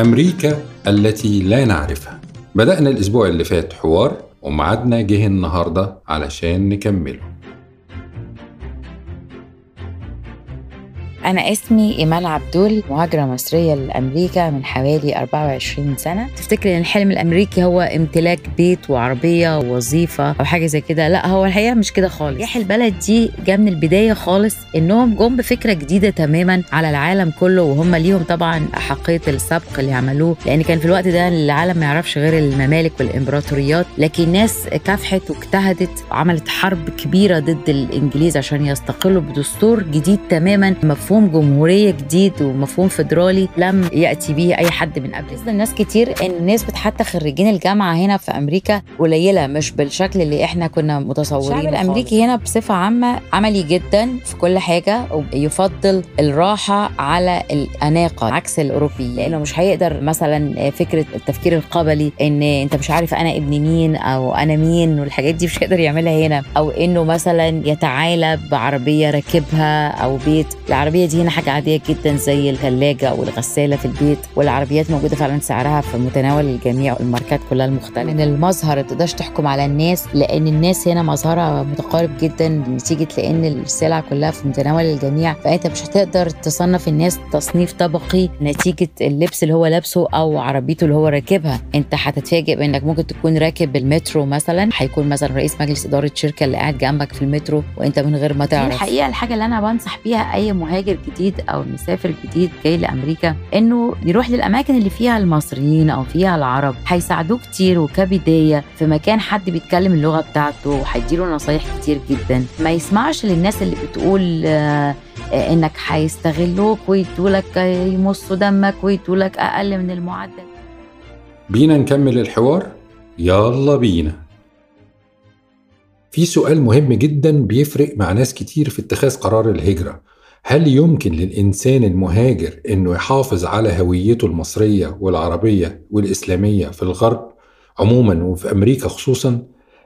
أمريكا التي لا نعرفها. بدأنا الأسبوع اللي فات حوار ومعادنا جه النهاردة علشان نكمله. أنا اسمي إيمان عبدول مهاجرة مصرية لأمريكا من حوالي 24 سنة. تفتكري إن الحلم الأمريكي هو امتلاك بيت وعربية ووظيفة أو حاجة زي كده؟ لأ هو الحقيقة مش كده خالص. ريح البلد دي جاء من البداية خالص إنهم جم بفكرة جديدة تماما على العالم كله وهم ليهم طبعا أحقية السبق اللي عملوه. لأن كان في الوقت ده العالم ما يعرفش غير الممالك والإمبراطوريات لكن ناس كافحت واجتهدت وعملت حرب كبيرة ضد الإنجليز عشان يستقلوا بدستور جديد تماما مفهوم مفهوم جمهورية جديد ومفهوم فيدرالي لم يأتي به أي حد من قبل. الناس كتير إن نسبة حتى خريجين الجامعة هنا في أمريكا قليلة مش بالشكل اللي إحنا كنا متصورين الشعب الأمريكي هنا بصفة عامة عملي جدا في كل حاجة ويفضل الراحة على الأناقة عكس الأوروبي لأنه مش هيقدر مثلا فكرة التفكير القبلي إن أنت مش عارف أنا ابن مين أو أنا مين والحاجات دي مش هيقدر يعملها هنا. أو إنه مثلا يتعالى بعربية راكبها أو بيت. العربية دي هنا حاجة عادية جدا زي الثلاجة أو الغسالة في البيت والعربيات موجودة فعلا سعرها في متناول الجميع والماركات كلها المختلفة. من المظهر ما تقدرش تحكم على الناس لأن الناس هنا مظهرها متقارب جدا نتيجة لأن السلع كلها في متناول الجميع فأنت مش هتقدر تصنف الناس تصنيف طبقي نتيجة اللبس اللي هو لابسه أو عربيته اللي هو راكبها. أنت هتتفاجئ بإنك ممكن تكون راكب المترو مثلا هيكون مثلا رئيس مجلس إدارة شركة اللي قاعد جنبك في المترو وأنت من غير ما تعرف. الحقيقة الحاجة اللي أنا بنصح بيها أي مهاجر جديد أو المسافر الجديد جاي لأمريكا إنه يروح للأماكن اللي فيها المصريين أو فيها العرب. هيساعدوه كتير وكبداية في مكان حد بيتكلم اللغة بتاعته وهيديله نصايح كتير جدا. ما يسمعش للناس اللي بتقول آه إنك هيستغلوك ويدولك يمصوا دمك ويدولك أقل من المعدل. بينا نكمل الحوار؟ يلا بينا. في سؤال مهم جدا بيفرق مع ناس كتير في اتخاذ قرار الهجرة. هل يمكن للإنسان المهاجر إنه يحافظ على هويته المصرية والعربية والإسلامية في الغرب عموما وفي أمريكا خصوصا؟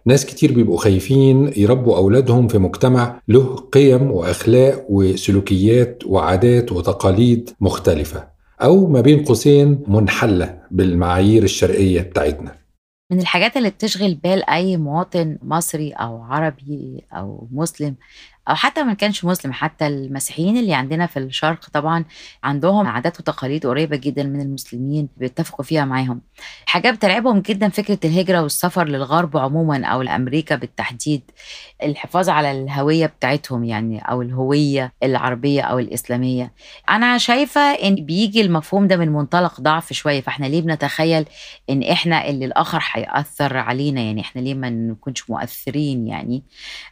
ناس كتير بيبقوا خايفين يربوا أولادهم في مجتمع له قيم وأخلاق وسلوكيات وعادات وتقاليد مختلفة أو ما بين قوسين منحلة بالمعايير الشرقية بتاعتنا من الحاجات اللي بتشغل بال أي مواطن مصري أو عربي أو مسلم أو حتى ما كانش مسلم حتى المسيحيين اللي عندنا في الشرق طبعا عندهم عادات وتقاليد قريبة جدا من المسلمين بيتفقوا فيها معاهم. حاجة بترعبهم جدا فكرة الهجرة والسفر للغرب عموما أو لأمريكا بالتحديد الحفاظ على الهوية بتاعتهم يعني أو الهوية العربية أو الإسلامية. أنا شايفة إن بيجي المفهوم ده من منطلق ضعف شوية فإحنا ليه بنتخيل إن إحنا اللي الآخر هيأثر علينا؟ يعني إحنا ليه ما نكونش مؤثرين يعني؟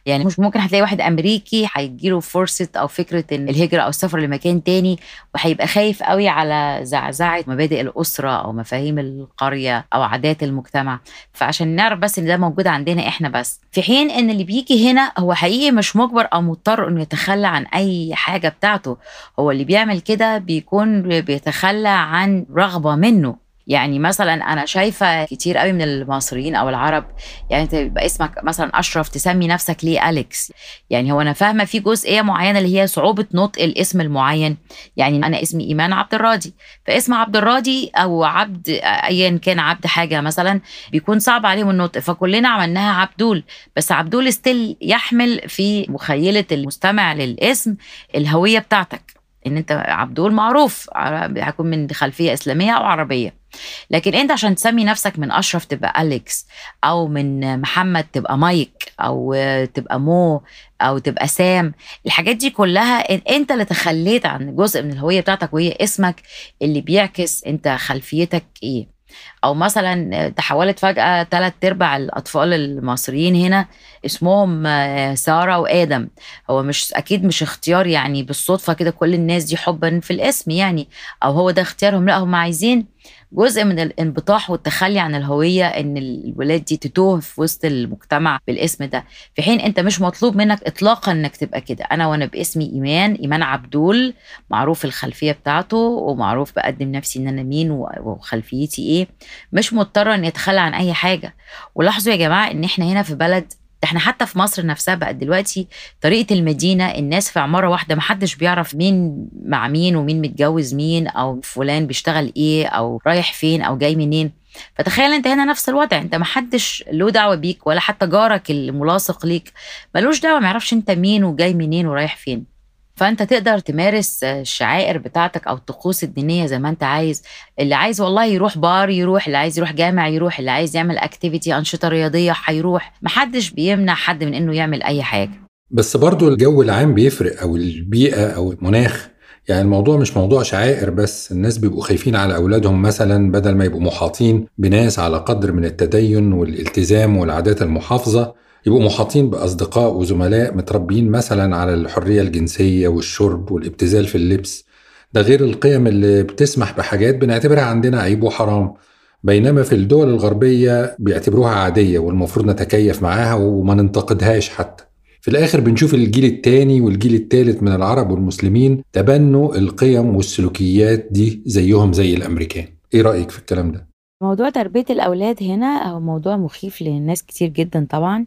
يعني مش ممكن هتلاقي واحد أمريكي امريكي هيجيله فرصة أو فكرة إن الهجرة أو السفر لمكان تاني وهيبقى خايف قوي على زعزعة مبادئ الأسرة أو مفاهيم القرية أو عادات المجتمع. فعشان نعرف بس إن ده موجود عندنا إحنا بس. في حين إن اللي بيجي هنا هو حقيقي مش مجبر أو مضطر إنه يتخلى عن أي حاجة بتاعته. هو اللي بيعمل كده بيكون بيتخلى عن رغبة منه. يعني مثلا أنا شايفة كتير قوي من المصريين أو العرب يعني أنت يبقى اسمك مثلا أشرف تسمي نفسك ليه أليكس. يعني هو أنا فاهمة في جزئيه معينة اللي هي صعوبة نطق الاسم المعين. يعني أنا اسمي إيمان عبد الراضي فاسم عبد الراضي أو عبد ايا كان عبد حاجة مثلا بيكون صعب عليهم النطق. فكلنا عملناها عبدول. بس عبدول ستيل يحمل في مخيلة المستمع للاسم الهوية بتاعتك. إن أنت عبدول معروف. هيكون من خلفية إسلامية أو عربية. لكن انت عشان تسمي نفسك من أشرف تبقى أليكس أو من محمد تبقى مايك أو تبقى مو أو تبقى سام. الحاجات دي كلها انت اللي تخليت عن جزء من الهوية بتاعتك وهي اسمك اللي بيعكس انت خلفيتك إيه. أو مثلا تحولت فجأة ثلاث أرباع الأطفال المصريين هنا اسمهم سارة وآدم. هو مش أكيد مش اختيار يعني بالصدفة كده كل الناس دي حبا في الاسم يعني. أو هو ده اختيارهم لا هم عايزين جزء من الانبطاح والتخلي عن الهوية إن الولاد دي تتوه في وسط المجتمع بالاسم ده. في حين أنت مش مطلوب منك اطلاقا إنك تبقى كده. أنا وأنا باسمي إيمان إيمان عبدول معروف الخلفية بتاعته ومعروف بقدم نفسي إن أنا مين وخلفيتي إيه. مش مضطرة إني أتخلى عن أي حاجة. ولاحظوا يا جماعة إن إحنا هنا في بلد إحنا حتى في مصر نفسها بقت دلوقتي طريقة المدينة الناس في عمارة واحدة محدش بيعرف مين مع مين ومين متجوز مين أو فلان بيشتغل إيه أو رايح فين أو جاي منين. فتخيل أنت هنا نفس الوضع أنت محدش له دعوة بيك ولا حتى جارك الملاصق ليك ملوش دعوة ما يعرفش أنت مين وجاي منين ورايح فين. فانت تقدر تمارس الشعائر بتاعتك أو الطقوس الدينية زي ما انت عايز. اللي عايز والله يروح بار يروح اللي عايز يروح جامع يروح اللي عايز يعمل activity أنشطة رياضية هيروح. محدش بيمنع حد من إنه يعمل أي حاجة. بس برضو الجو العام بيفرق أو البيئة أو المناخ. يعني الموضوع مش موضوع شعائر بس الناس بيبقوا خايفين على أولادهم مثلا بدل ما يبقوا محاطين بناس على قدر من التدين والالتزام والعادات المحافظة. يبقوا محاطين بأصدقاء وزملاء متربيين مثلا على الحرية الجنسية والشرب والابتذال في اللبس. ده غير القيم اللي بتسمح بحاجات بنعتبرها عندنا عيب وحرام. بينما في الدول الغربية بيعتبروها عادية والمفروض نتكيف معاها وما ننتقدهاش حتى. في الآخر بنشوف الجيل الثاني والجيل الثالث من العرب والمسلمين تبنوا القيم والسلوكيات دي زيهم زي الأمريكان. إيه رأيك في الكلام ده؟ موضوع تربية الأولاد هنا هو موضوع مخيف لناس كتير جدا طبعا.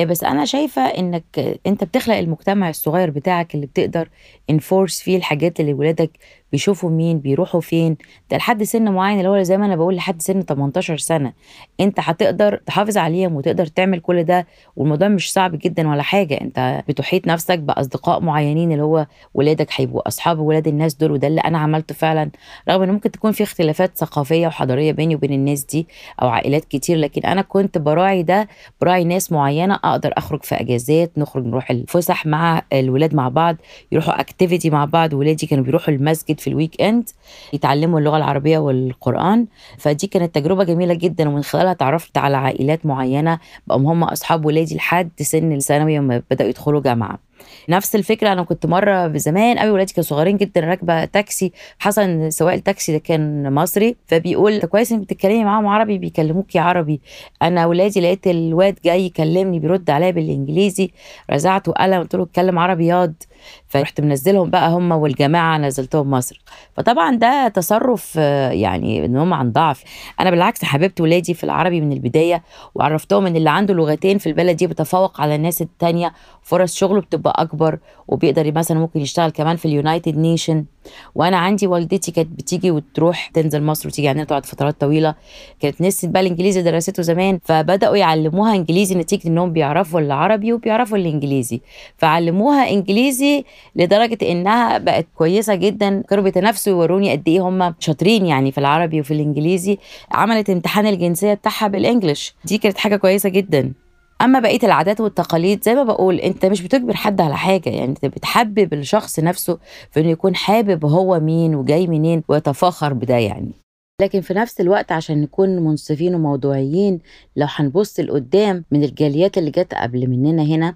بس أنا شايفة إنك أنت بتخلق المجتمع الصغير بتاعك اللي بتقدر انفورس فيه الحاجات اللي ولادك بيشوفوا مين بيروحوا فين. ده لحد سن معين اللي هو زي ما أنا بقول لحد سن 18 سنة. أنت هتقدر تحافظ عليهم وتقدر تعمل كل ده والموضوع مش صعب جدا ولا حاجة. أنت بتحيط نفسك بأصدقاء معينين اللي هو ولادك هيبقوا أصحاب ولاد الناس دول وده اللي أنا عملته فعلا. رغم إن ممكن تكون في اختلافات ثقافية وحضارية بيني وبين الناس دي أو عائلات كتير لكن أنا كنت براعي ده براعي ناس معينة أقدر أخرج في أجازات نخرج نروح الفسح مع الولاد مع بعض يروحوا activity مع بعض. ولادي كانوا بيروحوا المسجد في ال weekend يتعلموا اللغة العربية والقرآن. فدي كانت تجربة جميلة جدا ومن خلالها تعرفت على عائلات معينة بقوا هم أصحاب ولادي لحد سن الثانوي لما بدأوا يدخلوا جامعة. نفس الفكرة أنا كنت مرة زمان قوي ولادي كانوا صغيرين جدا راكبة تاكسي. حصل إن سواق التاكسي ده كان مصري فبيقول كويس إنك بتتكلمي معاهم عربي بيكلموكي عربي. أنا ولادي لقيت الواد جاي يكلمني بيرد عليا بالإنجليزي. رزعته قلم قلت له اتكلم عربي ياض. فرحت منزلهم بقى هم والجماعة نزلتهم مصر. فطبعا ده تصرف يعني إن هم عن ضعف. أنا بالعكس حببت ولادي في العربي من البداية وعرفتهم إن اللي عنده لغتين في البلد دي بيتفوق على الناس التانية. فرص شغله بتبقى أكبر وبيقدر مثلا ممكن يشتغل كمان في ال United Nation. وأنا عندي والدتي كانت بتيجي وتروح تنزل مصر وتيجي عندنا تقعد فترات طويلة. كانت نسيت بقى الانجليزي درسته زمان فبدأوا يعلموها إنجليزي نتيجة إنهم بيعرفوا العربي وبيعرفوا الإنجليزي. فعلموها إنجليزي لدرجة إنها بقت كويسة جدا. كانوا بيتنافسوا يوروني قد إيه هم شاطرين يعني في العربي وفي الإنجليزي. عملت امتحان الجنسية بتاعها بالإنجلش. دي كانت حاجة كويسة جدا. أما بقية العادات والتقاليد زي ما بقول أنت مش بتجبر حد على حاجة. يعني أنت بتحبب الشخص نفسه في إنه يكون حابب هو مين وجاي منين ويتفاخر بده يعني. لكن في نفس الوقت عشان نكون منصفين وموضوعيين لو هنبص لقدام من الجاليات اللي جت قبل مننا هنا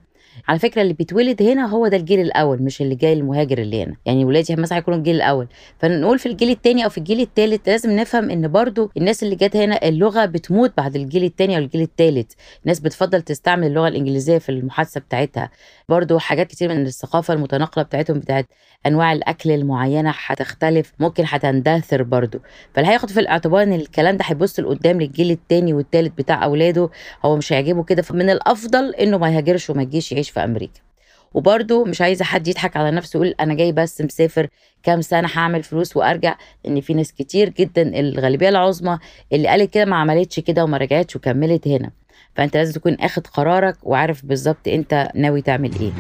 على فكرة اللي بيتولد هنا هو ده الجيل الأول مش اللي جاي المهاجر اللي هنا. يعني ولادي مثلا هيكونوا الجيل الأول. فنقول في الجيل الثاني أو في الجيل الثالث لازم نفهم إن برضو الناس اللي جت هنا اللغة بتموت بعد الجيل الثاني أو الجيل الثالث الناس بتفضل تستعمل اللغة الإنجليزية في المحادثة بتاعتها. برضو حاجات كتير من الثقافة المتناقلة بتاعتهم بتاعت أنواع الأكل المعينة هتختلف ممكن هتندثر برضو. فالهياخد في الاعتبار إن الكلام ده هيبص لقدام للجيل الثاني والثالث بتاع أولاده هو مش هيعجبه كده. فمن الأفضل إنه ما يهاجرش وما يجيش يعيش في أمريكا. وبرده مش عايزة حد يضحك على نفسه يقول أنا جاي بس مسافر كام سنة هعمل فلوس وأرجع لأن في ناس كتير جدا الغالبية العظمى اللي قالت كده ما عملتش كده وما رجعتش وكملت هنا. فأنت لازم تكون أخد قرارك وعارف بالظبط أنت ناوي تعمل إيه.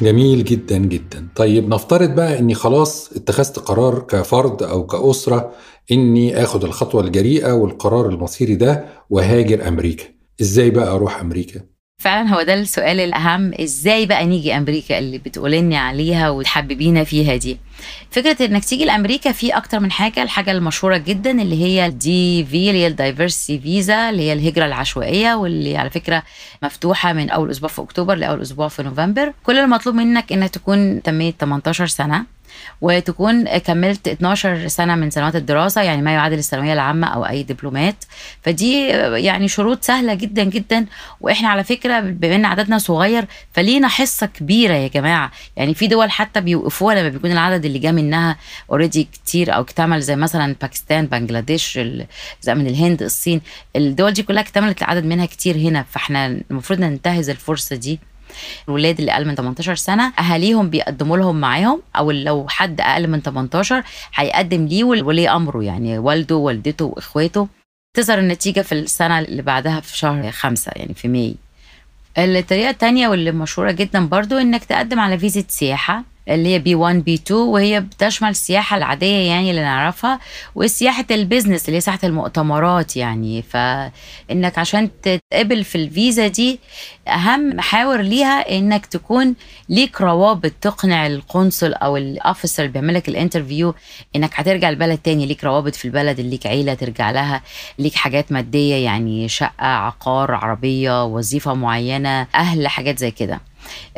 جميل جدا جدا. طيب نفترض بقى إني خلاص اتخذت قرار كفرد أو كأسرة إني آخد الخطوة الجريئة والقرار المصيري ده وهاجر أمريكا. إزاي بقى أروح أمريكا؟ فعلا هو ده السؤال الأهم إزاي بقى نيجي أمريكا اللي بتقولني عليها وتحببينا فيها دي؟ فكرة إنك تيجي لأمريكا في أكتر من حاجة الحاجة المشهورة جدا اللي هي دي في اللي هي الدايفرسي فيزا اللي هي الهجرة العشوائية واللي على فكرة مفتوحة من أول أسبوع في أكتوبر لأول أسبوع في نوفمبر. كل المطلوب منك إنك تكون تميت 18 سنة. وتكون كملت 12 سنة من سنوات الدراسة يعني ما يعادل الثانوية العامة أو أي دبلومات. فدي يعني شروط سهلة جدا جدا وإحنا على فكرة بما إن عددنا صغير فلينا حصة كبيرة يا جماعة. يعني في دول حتى بيوقفوها لما بيكون العدد اللي جا منها already كتير أو اكتمل زي مثلا باكستان بنجلاديش زي من الهند الصين. الدول دي كلها اكتملت العدد منها كتير هنا فإحنا المفروض ننتهز الفرصة دي. الولاد اللي أقل من 18 سنة أهاليهم بيقدموا لهم معاهم أو لو حد أقل من 18 هيقدم ليه ولي أمره يعني والده والدته وإخواته. تظهر النتيجة في السنة اللي بعدها في شهر خمسة يعني في May. الطريقة التانية واللي مشهورة جدا برضو إنك تقدم على فيزا سياحة. اللي هي B 1 B 2 وهي بتشمل السياحة العادية يعني اللي نعرفها وسياحة ال business اللي هي سياحه المؤتمرات يعني. فإنك عشان تتقبل في الفيزا دي أهم محاور ليها إنك تكون ليك روابط تقنع القنصل أو ال officer اللي بيعمل لك ال interview إنك هترجع البلد تاني. ليك روابط في البلد ليك عيلة ترجع لها ليك حاجات مادية يعني شقة عقار عربية وظيفة معينة أهل حاجات زي كده.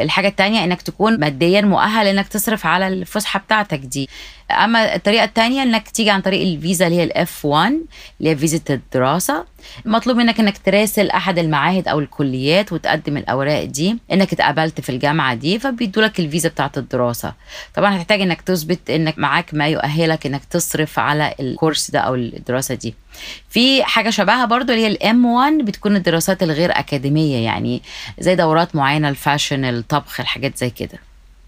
الحاجة التانية إنك تكون ماديا مؤهل إنك تصرف على الفسحة بتاعتك دي. أما الطريقة التانية إنك تيجي عن طريق الفيزا اللي هي ال F 1 اللي هي فيزا الدراسة. مطلوب منك إنك تراسل أحد المعاهد أو الكليات وتقدم الأوراق دي إنك اتقبلت في الجامعة دي فبيدوا لك الفيزا بتاعت الدراسة. طبعا هتحتاج إنك تثبت إنك معاك ما يؤهلك إنك تصرف على الكورس ده أو الدراسة دي. في حاجة شبهها برضو اللي هي ال M 1 بتكون الدراسات الغير أكاديمية يعني زي دورات معينة ال fashion الطبخ الحاجات زي كده.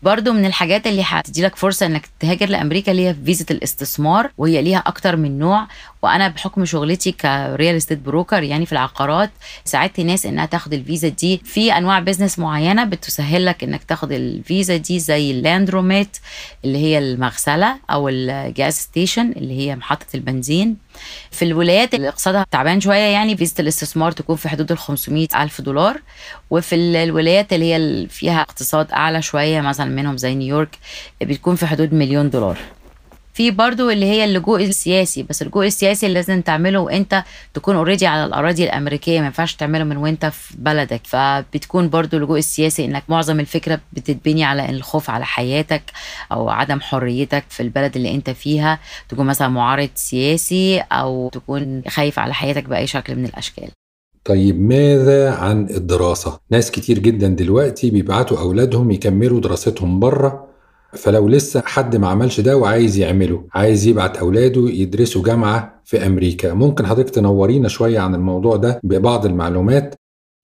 برضو من الحاجات اللي هتدي لك فرصة إنك تهاجر لأمريكا اللي هي فيزا الاستثمار وهي ليها أكتر من نوع. وأنا بحكم شغلتي ك real estate broker يعني في العقارات ساعدت ناس إنها تاخد الفيزا دي في أنواع business معينة بتسهل لك إنك تاخد الفيزا دي زي ال laundromat اللي هي المغسلة أو ال gas station اللي هي محطة البنزين. في الولايات اللي اقتصادها تعبان شوية يعني فيزا الاستثمار تكون في حدود ال 500 ألف دولار وفي الولايات اللي هي فيها اقتصاد أعلى شوية مثلا منهم زي نيويورك بتكون في حدود مليون دولار. في برضو اللي هي اللجوء السياسي بس اللجوء السياسي اللي لازم تعمله وانت تكون already على الأراضي الأمريكية ما ينفعش تعمله من وانت في بلدك. فبتكون برضو اللجوء السياسي إنك معظم الفكرة بتتبني على الخوف على حياتك أو عدم حريتك في البلد اللي انت فيها. تكون مثلا معارض سياسي أو تكون خايف على حياتك بأي شكل من الأشكال. طيب ماذا عن الدراسة؟ ناس كتير جدا دلوقتي بيبعتوا أولادهم يكملوا دراستهم بره فلو لسه حد ما عملش ده وعايز يعمله عايز يبعت أولاده يدرسوا جامعة في أمريكا. ممكن حضرتك تنورينا شوية عن الموضوع ده ببعض المعلومات؟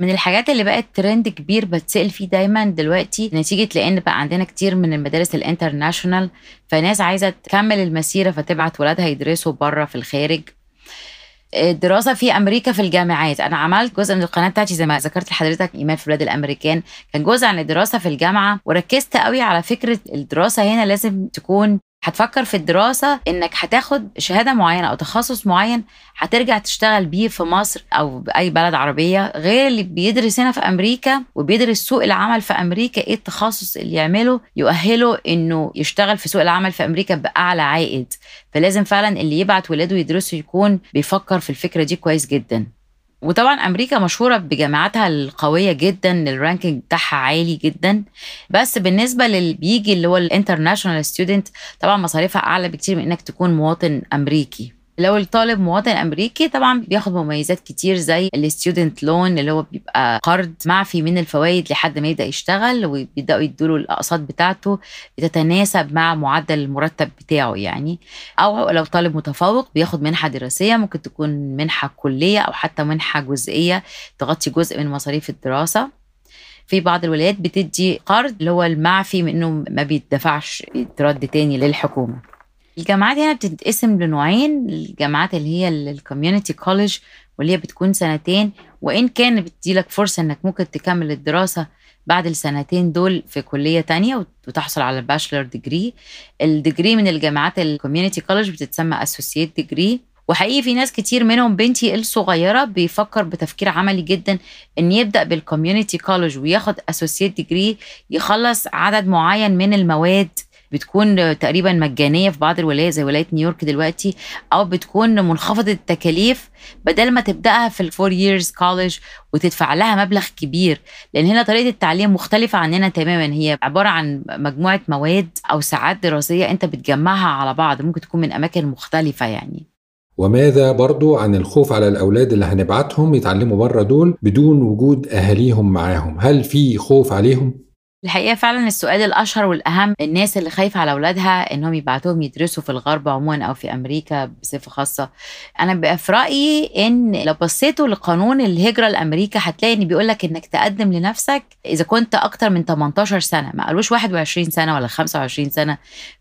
من الحاجات اللي بقت ترند كبير بتسأل فيه دايما دلوقتي نتيجة لأن بقى عندنا كتير من المدارس ال international فناس عايزة تكمل المسيرة فتبعت ولادها يدرسوا بره في الخارج. الدراسة في أمريكا في الجامعات. أنا عملت جزء من القناة بتاعتي زي ما ذكرت لحضرتك إيمان في بلاد الأمريكان. كان جزء عن الدراسة في الجامعة وركزت قوي على فكرة الدراسة هنا لازم تكون هتفكر في الدراسة إنك هتاخد شهادة معينة أو تخصص معين هترجع تشتغل بيه في مصر أو بأي بلد عربية غير اللي بيدرس هنا في أمريكا وبيدرس سوق العمل في أمريكا إيه التخصص اللي يعمله يؤهله إنه يشتغل في سوق العمل في أمريكا بأعلى عائد. فلازم فعلا اللي يبعت ولاده يدرسوا يكون بيفكر في الفكرة دي كويس جدا. وطبعا أمريكا مشهورة بجامعاتها القوية جدا ال ranking بتاعها عالي جدا. بس بالنسبة للي بيجي اللي هو ال international student طبعا مصاريفها أعلى بكتير من إنك تكون مواطن أمريكي. لو الطالب مواطن أمريكي طبعا بياخد مميزات كتير زي ال student loan اللي هو بيبقى قرض معفي من الفوائد لحد ما يبدأ يشتغل وبيبدأوا يدوا له الأقساط بتاعته بتتناسب مع معدل المرتب بتاعه يعني. أو لو طالب متفوق بياخد منحة دراسية ممكن تكون منحة كلية أو حتى منحة جزئية تغطي جزء من مصاريف الدراسة. في بعض الولايات بتدي قرض اللي هو المعفي من انه ما بيدفعش يترد تاني للحكومة. الجامعات هنا بتتقسم لنوعين الجامعات اللي هي الكوميونتي كولج واللي هي بتكون سنتين وإن كان بتدي لك فرصة إنك ممكن تكمل الدراسة بعد السنتين دول في كلية تانية وتحصل على ال bachelor degree ال degree من الجامعات ال community college بتتسمى associate degree وحقيقي في ناس كتير منهم بنتي الصغيره بيفكر بتفكير عملي جدا إن يبدأ بال community college وياخد associate degree يخلص عدد معين من المواد بتكون تقريبا مجانية في بعض الولايات زي ولاية نيويورك دلوقتي أو بتكون منخفضة التكاليف بدل ما تبدأها في ال four years college وتدفع لها مبلغ كبير. لأن هنا طريقة التعليم مختلفة عننا تماما. هي عبارة عن مجموعة مواد أو ساعات دراسية أنت بتجمعها على بعض. ممكن تكون من أماكن مختلفة يعني. وماذا برضو عن الخوف على الأولاد اللي هنبعتهم يتعلموا بره دول بدون وجود أهاليهم معاهم؟ هل في خوف عليهم؟ الحقيقة فعلا السؤال الأشهر والأهم الناس اللي خايفة على أولادها إنهم يبعتوهم يدرسوا في الغرب عموما أو في أمريكا بصفة خاصة. أنا بقى في رأيي إن لو بصيتوا لقانون الهجرة لأمريكا هتلاقي إن بيقول لك إنك تقدم لنفسك إذا كنت أكتر من 18 سنة. ما قالوش 21 سنة ولا 25 سنة.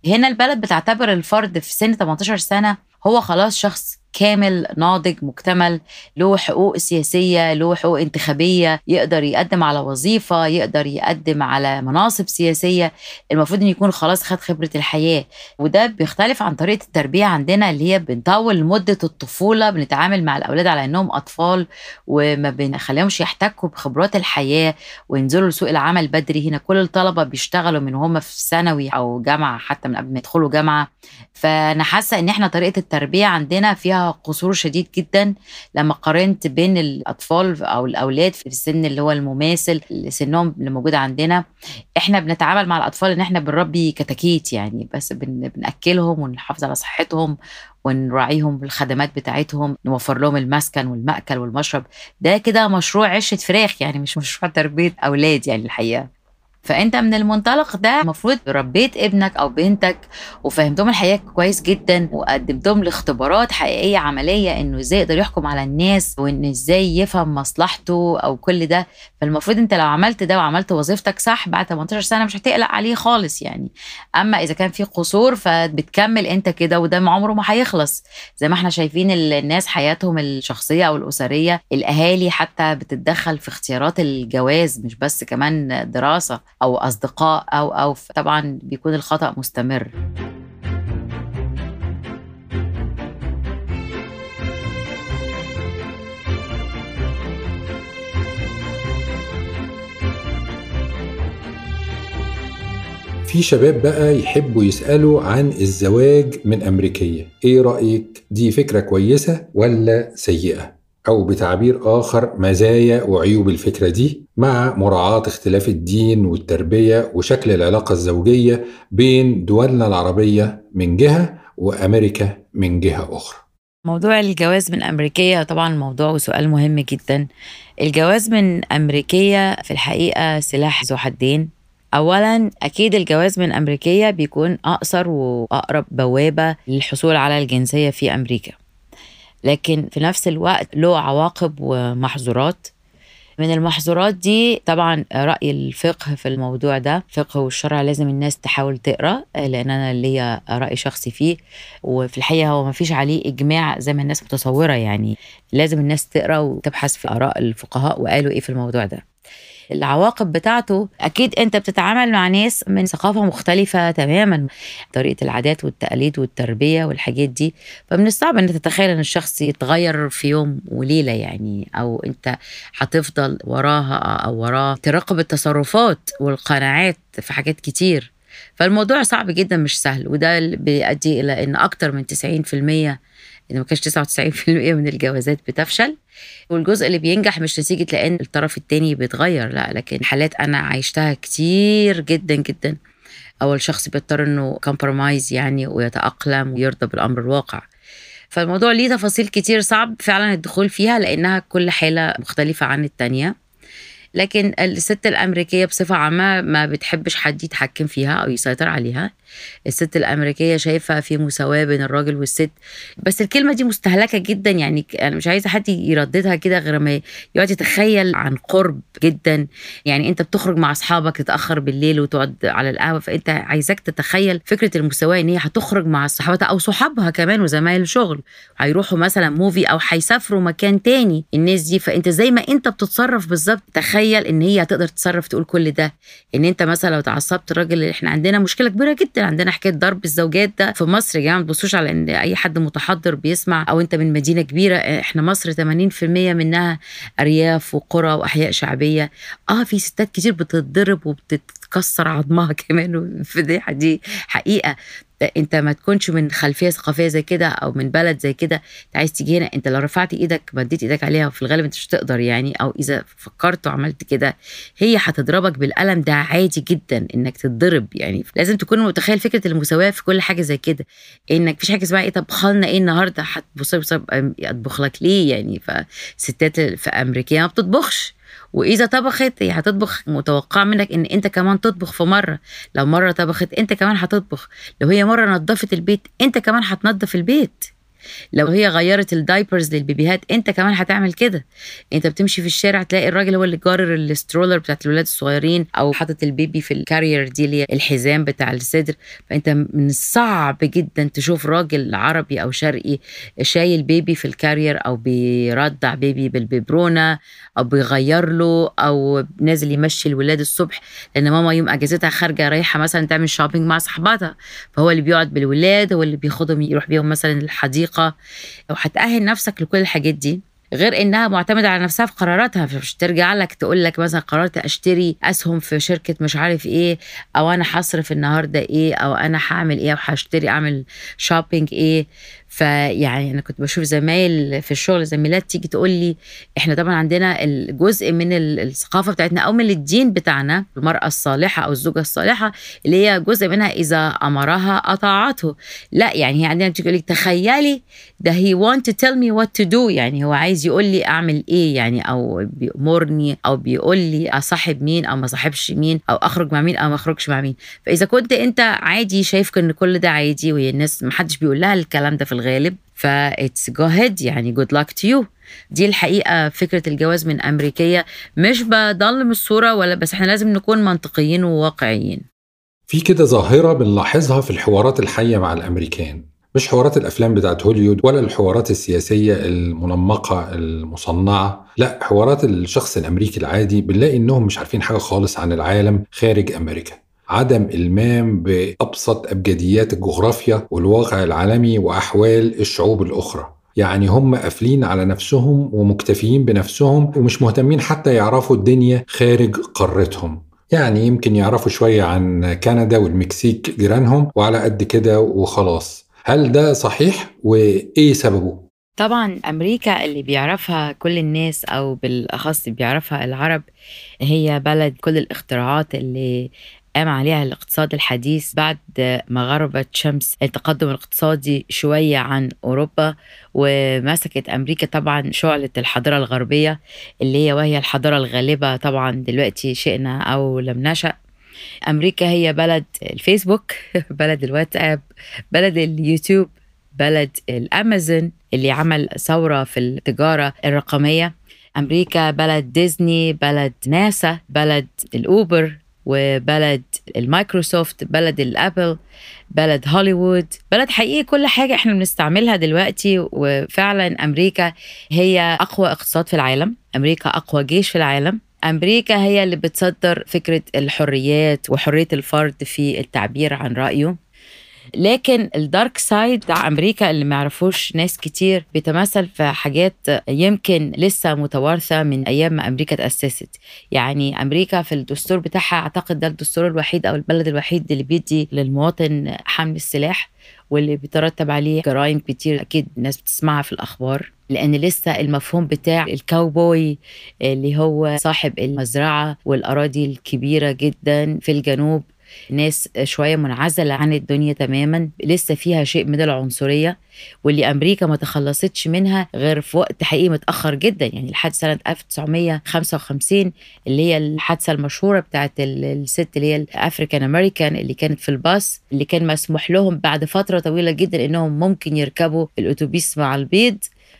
هنا البلد بتعتبر الفرد في سن 18 سنة هو خلاص شخص كامل ناضج مكتمل له حقوق سياسية له حقوق انتخابية يقدر يقدم على وظيفة يقدر يقدم على مناصب سياسية. المفروض ان يكون خلاص خد خبرة الحياة. وده بيختلف عن طريقة التربية عندنا اللي هي بنطول مدة الطفولة بنتعامل مع الأولاد على إنهم أطفال وما بنخليهمش يحتكوا بخبرات الحياة وينزلوا لسوق العمل بدري. هنا كل الطلبة بيشتغلوا من هم في ثانوي أو جامعة حتى من قبل ما يدخلوا جامعة. فأنا حاسة إن إحنا طريقة التربية عندنا فيها قصور شديد جدا لما قارنت بين الأطفال أو الأولاد في السن اللي هو المماثل لسنهم اللي موجود عندنا. إحنا بنتعامل مع الأطفال إن إحنا بنربي كتاكيت يعني بس بن بنأكلهم ونحافظ على صحتهم ونراعيهم بالخدمات بتاعتهم نوفر لهم المسكن والمأكل والمشرب. ده كده مشروع عشة فراخ يعني مش مشروع تربية أولاد يعني الحقيقة. فأنت من المنطلق ده المفروض ربيت ابنك أو بنتك وفهمتهم الحياة كويس جدا وقدمتهم لاختبارات حقيقية عملية إنه إزاي يقدر يحكم على الناس وإن إزاي يفهم مصلحته أو كل ده. فالمفروض أنت لو عملت ده وعملت وظيفتك صح بعد 18 سنة مش هتقلق عليه خالص يعني. أما إذا كان في قصور فبتكمل أنت كده وده عمره ما هيخلص. زي ما إحنا شايفين الناس حياتهم الشخصية أو الأسرية الأهالي حتى بتتدخل في اختيارات الجواز مش بس كمان دراسة. أو أصدقاء أو أو طبعا بيكون الخطأ مستمر في شباب بقى يحبوا يسألوا عن الزواج من أمريكية إيه رأيك؟ دي فكرة كويسة ولا سيئة؟ أو بتعبير آخر مزايا وعيوب الفكرة دي مع مراعاة اختلاف الدين والتربية وشكل العلاقة الزوجية بين دولنا العربية من جهة وأمريكا من جهة أخرى. موضوع الجواز من أمريكية طبعا موضوع وسؤال مهم جدا. الجواز من أمريكية في الحقيقة سلاح ذو حدين. أولا أكيد الجواز من أمريكية بيكون أقصر وأقرب بوابة للحصول على الجنسية في أمريكا. لكن في نفس الوقت له عواقب ومحظورات. من المحظورات دي طبعا رأي الفقه في الموضوع ده. الفقه والشرع لازم الناس تحاول تقرأ لأن أنا ليا رأي شخصي فيه وفي الحقيقة هو ما فيش عليه إجماع زي ما الناس متصورة يعني. لازم الناس تقرأ وتبحث في آراء الفقهاء وقالوا إيه في الموضوع ده. العواقب بتاعته أكيد أنت بتتعامل مع ناس من ثقافة مختلفة تماما طريقة العادات والتقاليد والتربية والحاجات دي. فمن الصعب إن تتخيل إن الشخص يتغير في يوم وليلة يعني أو أنت هتفضل وراها أو وراه تراقب التصرفات والقناعات في حاجات كتير. فالموضوع صعب جدا مش سهل وده اللي بيؤدي إلى إن أكتر من 90% إذا ما كانش 99% من الجوازات بتفشل. والجزء اللي بينجح مش نتيجة لأن الطرف التاني بيتغير لا لكن حالات أنا عايشتها كتير جدا جدا. أول شخص بيضطر إنه كومبرومايز يعني ويتأقلم ويرضى بالأمر الواقع. فالموضوع ليه تفاصيل كتير صعب فعلا الدخول فيها لأنها كل حالة مختلفة عن التانية. لكن الست الأمريكية بصفة عامة ما بتحبش حد يتحكم فيها أو يسيطر عليها. الست الأمريكية شايفة في مساواة بين الراجل والست. بس الكلمة دي مستهلكة جدا يعني أنا مش عايزة حد يرددها كده غير ما يقعد يتخيل عن قرب جدا. يعني أنت بتخرج مع أصحابك تتأخر بالليل وتقعد على القهوة فأنت عايزاك تتخيل فكرة المساواة إن هي هتخرج مع صحابتها أو صحابها كمان وزمايل شغل هيروحوا مثلا موفي أو هيسافروا مكان تاني الناس دي. فأنت زي ما أنت بتتصرف بالظبط تخيل تتخيل إن هي هتقدر تتصرف تقول كل ده؟ إن أنت مثلا لو تعصبت الراجل إحنا عندنا مشكلة كبيرة جدا. عندنا حكاية ضرب الزوجات ده في مصر يا جماعة ما تبصوش على إن أي حد متحضر بيسمع أو أنت من مدينة كبيرة إحنا مصر 80% منها أرياف وقرى وأحياء شعبية. آه في ستات كتير بتتضرب وبتتكسر عظمها كمان الفضيحه دي. حقيقة. انت ما تكونش من خلفية ثقافيه زي كده أو من بلد زي كده أنت عايز تيجي هنا أنت لو رفعت إيدك مديت إيدك عليها وفي الغالب أنت مش هتقدر يعني أو إذا فكرت وعملت كده هي هتضربك بالقلم ده عادي جدا إنك تتضرب يعني. لازم تكون متخيل فكرة المساواة في كل حاجة زي كده إنك مفيش حاجة اسمها إيه طب خلنا إيه النهارده؟ هتبص اطبخ لك ليه يعني؟ فالستات في أمريكا ما بتطبخش. وإذا طبخت هي هتطبخ متوقع منك إن أنت كمان تطبخ في مرة. لو مرة طبخت أنت كمان هتطبخ. لو هي مرة نظفت البيت أنت كمان هتنظف البيت. لو هي غيرت ال diapers للبيبيهات انت كمان هتعمل كده. انت بتمشي في الشارع تلاقي الراجل هو اللي جارر ال stroller بتاعت الولاد الصغيرين أو حاطط ال baby في ال carrier دي اللي الحزام بتاع الصدر. فانت من الصعب جدا تشوف راجل عربي أو شرقي شايل baby في ال carrier أو بيرضع baby بالببرونه أو بيغير له أو نازل يمشي الولاد الصبح لأن ماما يوم اجازتها خارجة رايحة مثلا تعمل shopping مع صاحباتها فهو اللي بيقعد بالولاد هو اللي بياخدهم يروح بيهم مثلا الحديقة وهتأهل نفسك لكل الحاجات دي غير إنها معتمدة على نفسها في قراراتها مش ترجع لك تقول لك مثلا قررت أشتري أسهم في شركة مش عارف إيه أو أنا هصرف النهارده إيه أو أنا هعمل إيه أو هشتري أعمل shopping إيه. فيعني أنا كنت بشوف زمايل في الشغل زميلات تيجي تقول لي إحنا طبعا عندنا الجزء من الثقافة بتاعتنا أو من الدين بتاعنا المرأة الصالحة أو الزوجة الصالحة اللي هي جزء منها إذا أمرها أطاعته. لا يعني هي عندنا تقول لك تخيلي ده he want to tell me what to do. يعني هو عايز يقول لي أعمل إيه يعني؟ أو بيأمرني أو بيقول لي أصاحب مين أو ما أصاحبش مين أو أخرج مع مين أو ما أخرجش مع مين. فإذا كنت أنت عادي شايف إن كل ده عادي وهي الناس ما حدش بيقول لها الكلام ده في الغالب ف let's go ahead يعني good luck to you دي الحقيقة فكرة الجواز من أمريكية. مش بضلم الصورة ولا بس إحنا لازم نكون منطقيين وواقعيين. في كده ظاهرة بنلاحظها في الحوارات الحية مع الأمريكان. مش حوارات الأفلام بتاعت هوليود ولا الحوارات السياسية المنمقة المصنعة. لا حوارات الشخص الأمريكي العادي بنلاقي إنهم مش عارفين حاجة خالص عن العالم خارج أمريكا. عدم إلمام بأبسط أبجديات الجغرافيا والواقع العالمي وأحوال الشعوب الأخرى. يعني هم قافلين على نفسهم ومكتفيين بنفسهم ومش مهتمين حتى يعرفوا الدنيا خارج قارتهم. يعني يمكن يعرفوا شوية عن كندا والمكسيك جيرانهم وعلى قد كده وخلاص. هل ده صحيح؟ وإيه سببه؟ طبعا أمريكا اللي بيعرفها كل الناس أو بالأخص بيعرفها العرب هي بلد كل الاختراعات اللي قام عليها الاقتصاد الحديث بعد ما غربت شمس التقدم الاقتصادي شوية عن أوروبا ومسكت أمريكا طبعا شعلة الحضارة الغربية اللي هي وهي الحضارة الغالبة طبعا دلوقتي شئنا أو لم نشأ. أمريكا هي بلد الفيسبوك بلد الواتساب بلد اليوتيوب بلد الأمازون اللي عمل ثورة في التجارة الرقمية. أمريكا بلد ديزني بلد ناسا بلد الأوبر. وبلد المايكروسوفت بلد الأبل بلد هوليوود. بلد حقيقي كل حاجة إحنا بنستعملها دلوقتي وفعلا أمريكا هي أقوى اقتصاد في العالم. أمريكا أقوى جيش في العالم. أمريكا هي اللي بتصدر فكرة الحريات وحرية الفرد في التعبير عن رأيه. لكن الدارك سايد بتاع أمريكا اللي ما يعرفوش ناس كتير بيتمثل في حاجات يمكن لسه متوارثة من أيام ما أمريكا تأسست. يعني أمريكا في الدستور بتاعها أعتقد ده الدستور الوحيد أو البلد الوحيد اللي بيدي للمواطن حمل السلاح واللي بيترتب عليه جرائم كتير. أكيد الناس بتسمعها في الأخبار لأن لسه المفهوم بتاع الكاوبوي اللي هو صاحب المزرعة والأراضي الكبيرة جدا في الجنوب ناس شوية منعزلة عن الدنيا تماما لسه فيها شيء من العنصرية واللي أمريكا ما تخلصتش منها غير في وقت حقيقي متأخر جدا يعني لحد سنة 1955 اللي هي الحادثة المشهورة بتاعت الست اللي هي الأفريكان أمريكان اللي كانت في الباص اللي كان مسموح لهم بعد فترة طويلة جدا إنهم ممكن يركبوا الأتوبيس مع البيض.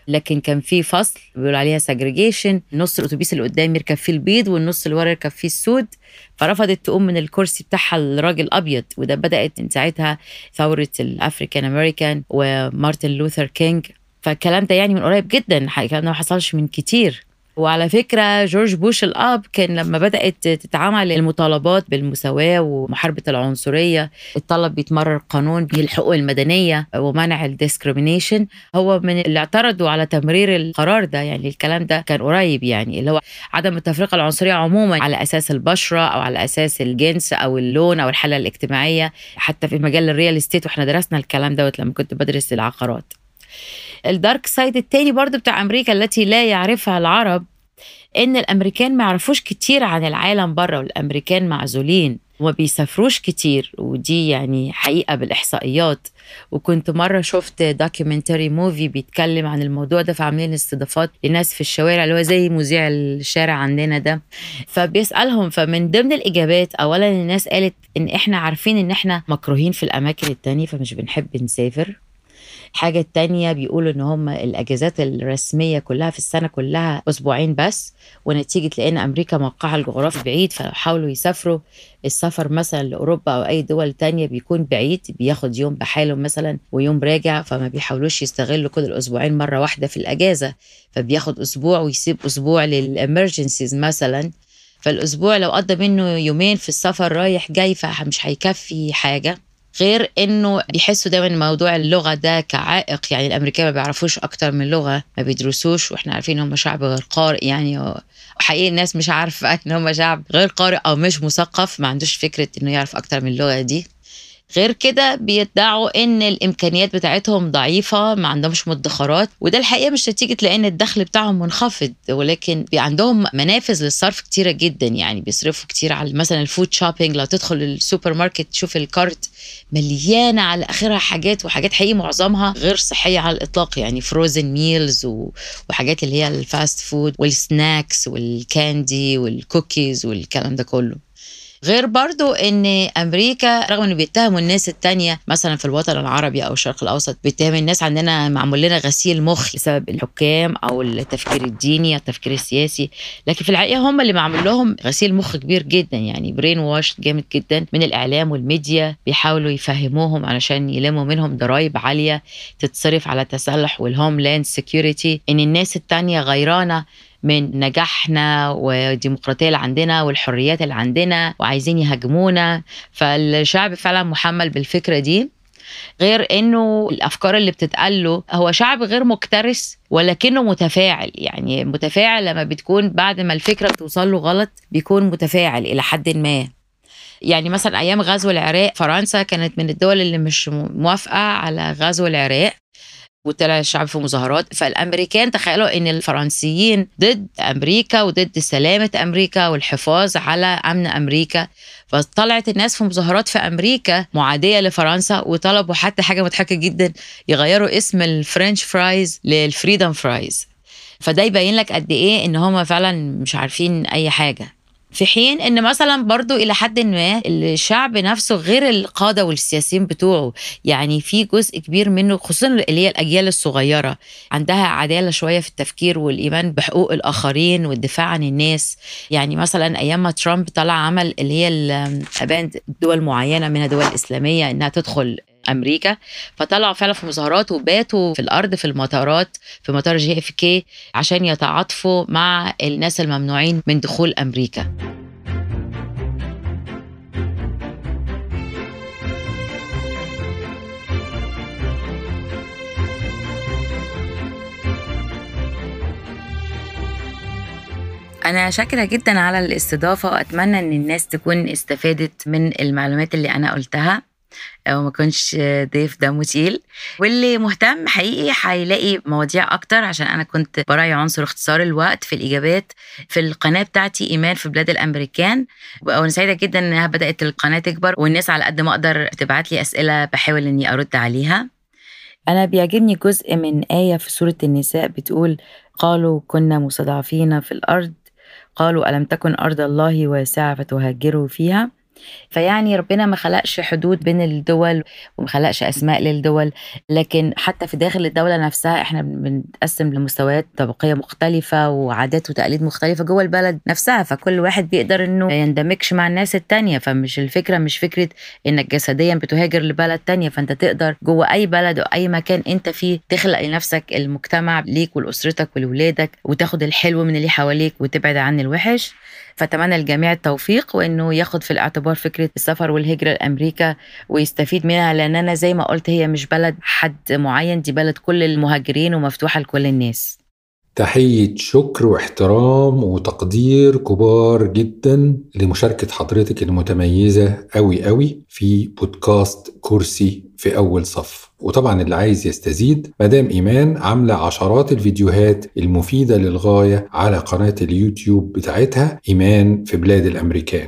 لكن كان في فصل بيقول عليها segregation نص الأتوبيس اللي قدام يركب فيه البيض والنص اللي ورا يركب فيه السود. فرفضت تقوم من الكرسي بتاعها الراجل أبيض وده بدأت من ساعتها ثورة ال African American ومارتن لوثر كينج. فالكلام ده يعني من قريب جدا الكلام ده ما حصلش من كتير. وعلى فكرة جورج بوش الأب كان لما بدأت تتعمل المطالبات بالمساواة ومحاربة العنصرية الطلب بيتمرر قانون بالحقوق المدنية ومنع ال discrimination. هو من اللي اعترضوا على تمرير القرار ده يعني الكلام ده كان قريب يعني اللي هو عدم التفرقة العنصرية عموما على أساس البشرة أو على أساس الجنس أو اللون أو الحالة الاجتماعية حتى في مجال ال real estate وإحنا درسنا الكلام دوت لما كنت بدرس العقارات. ال dark side التاني برضو بتاع أمريكا التي لا يعرفها العرب إن الأمريكان ما يعرفوش كتير عن العالم بره والأمريكان معزولين وما بيسافروش كتير ودي يعني حقيقة بالإحصائيات. وكنت مرة شفت documentary movie بيتكلم عن الموضوع ده فعاملين استضافات لناس في الشوارع اللي هو زي مذيع الشارع عندنا ده. فبيسألهم فمن ضمن الإجابات أولا الناس قالت إن إحنا عارفين إن إحنا مكروهين في الأماكن التانية فمش بنحب نسافر. الحاجة التانية بيقولوا إن هم الأجازات الرسمية كلها في السنة كلها أسبوعين بس ونتيجة لأن أمريكا موقعها الجغرافي بعيد فلو حاولوا يسافروا السفر مثلا لأوروبا أو أي دول تانية بيكون بعيد بياخد يوم بحاله مثلا ويوم راجع فما بيحاولوش يستغلوا كل الأسبوعين مرة واحدة في الأجازة فبياخد أسبوع ويسيب أسبوع للإمرجنسيز مثلا. فالأسبوع لو قضى منه يومين في السفر رايح جاي فمش هيكفي حاجة. غير إنه بيحسوا دايما موضوع اللغة ده كعائق. يعني الأمريكان ما بيعرفوش أكتر من لغة ما بيدرسوش وإحنا عارفين هم شعب غير قارئ. يعني وحقيقي الناس مش عارفة إن هم شعب غير قارئ أو مش مثقف. ما عندوش فكرة إنه يعرف أكتر من اللغة دي. غير كده بيدعوا إن الإمكانيات بتاعتهم ضعيفة ما عندهمش مدخرات وده الحقيقة مش نتيجة لأن الدخل بتاعهم منخفض ولكن عندهم منافذ للصرف كتيرة جدا يعني بيصرفوا كتير على مثلا ال food shopping لو تدخل السوبر ماركت تشوف ال cart مليانة على آخرها حاجات وحاجات حقيقي معظمها غير صحية على الإطلاق يعني frozen meals وحاجات اللي هي الفاست فود والسناكس والكاندي والكوكيز والكلام ده كله. غير برضو إن أمريكا رغم إنه بيتهموا الناس التانية مثلا في الوطن العربي أو الشرق الأوسط بيتهم الناس عندنا معمول لنا غسيل مخ بسبب الحكام أو التفكير الديني أو التفكير السياسي. لكن في الحقيقة هم اللي معمول لهم غسيل مخ كبير جدا يعني brain wash جامد جدا من الإعلام والميديا. بيحاولوا يفهموهم علشان يلموا منهم ضرائب عالية تتصرف على التسلح وال homeland security إن الناس التانية غيرانة من نجاحنا والديمقراطيه اللي عندنا والحريات اللي عندنا وعايزين يهاجمونا. فالشعب فعلا محمل بالفكرة دي. غير إنه الأفكار اللي بتتقال له هو شعب غير مكترث ولكنه متفاعل. يعني متفاعل لما بتكون بعد ما الفكرة بتوصل له غلط بيكون متفاعل إلى حد ما. يعني مثلا أيام غزو العراق فرنسا كانت من الدول اللي مش موافقة على غزو العراق. وطلع الشعب في مظاهرات فالأمريكان تخيلوا إن الفرنسيين ضد أمريكا وضد سلامة أمريكا والحفاظ على أمن أمريكا. فطلعت الناس في مظاهرات في أمريكا معادية لفرنسا وطلبوا حتى حاجة مضحكة جدا يغيروا اسم ال French fries لل freedom fries. فده يبين لك قد إيه إن هم فعلا مش عارفين أي حاجة. في حين إن مثلا برضو إلى حد ما الشعب نفسه غير القادة والسياسيين بتوعه. يعني في جزء كبير منه خصوصا اللي هي الأجيال الصغيرة. عندها عدالة شوية في التفكير والإيمان بحقوق الآخرين والدفاع عن الناس. يعني مثلا أيام ما ترامب طلع عمل اللي هي أبان دول معينة منها دول اسلاميه إنها تدخل أمريكا فطلعوا فعلا في مظاهرات وباتوا في الأرض في المطارات في مطار جي إف كي عشان يتعاطفوا مع الناس الممنوعين من دخول أمريكا. أنا شاكرة جدا على الاستضافة وأتمنى إن الناس تكون استفادت من المعلومات اللي أنا قلتها. وما كنش ضيف دمه تقيل واللي مهتم حقيقي هيلاقي مواضيع أكتر عشان أنا كنت براعي عنصر اختصار الوقت في الإجابات في القناة بتاعتي ايمان في بلاد الأمريكان. وأنا سعيدة جدا إنها بدأت القناة تكبر والناس على قد ما أقدر تبعت لي أسئلة بحاول إني أرد عليها. أنا بيعجبني جزء من آية في سورة النساء بتقول قالوا كنا مستضعفين في الأرض. قالوا ألم تكن أرض الله واسعة فتهاجروا فيها؟ فيعني ربنا ما خلقش حدود بين الدول وما خلقش أسماء للدول لكن حتى في داخل الدولة نفسها إحنا بنتقسم لمستويات طبقية مختلفة وعادات وتقاليد مختلفة جوه البلد نفسها فكل واحد بيقدر إنه يندمجش مع الناس التانية فمش الفكرة مش فكرة إنك جسديا بتهاجر لبلد تانية فأنت تقدر جوه أي بلد أو اي مكان أنت فيه تخلق لنفسك المجتمع ليك ولأسرتك ولولادك وتاخد الحلو من اللي حواليك وتبعد عن الوحش. فأتمنى للجميع التوفيق وإنه ياخد في الاعتبار فكرة السفر والهجرة لأمريكا ويستفيد منها لأن أنا زي ما قلت هي مش بلد حد معين دي بلد كل المهاجرين ومفتوحة لكل الناس. تحية شكر واحترام وتقدير كبار جدا لمشاركة حضرتك المتميزة أوي أوي في بودكاست كرسي في أول صف. وطبعا اللي عايز يستزيد مدام إيمان عاملة عشرات الفيديوهات المفيدة للغاية على قناة اليوتيوب بتاعتها إيمان في بلاد الأمريكان.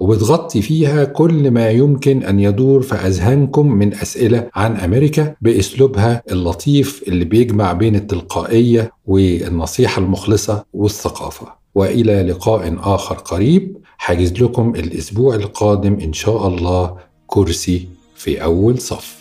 وبتغطي فيها كل ما يمكن أن يدور في أذهانكم من أسئلة عن أمريكا بأسلوبها اللطيف اللي بيجمع بين التلقائية والنصيحة المخلصة والثقافة. وإلى لقاء آخر قريب حاجز لكم الأسبوع القادم إن شاء الله كرسي في أول صف.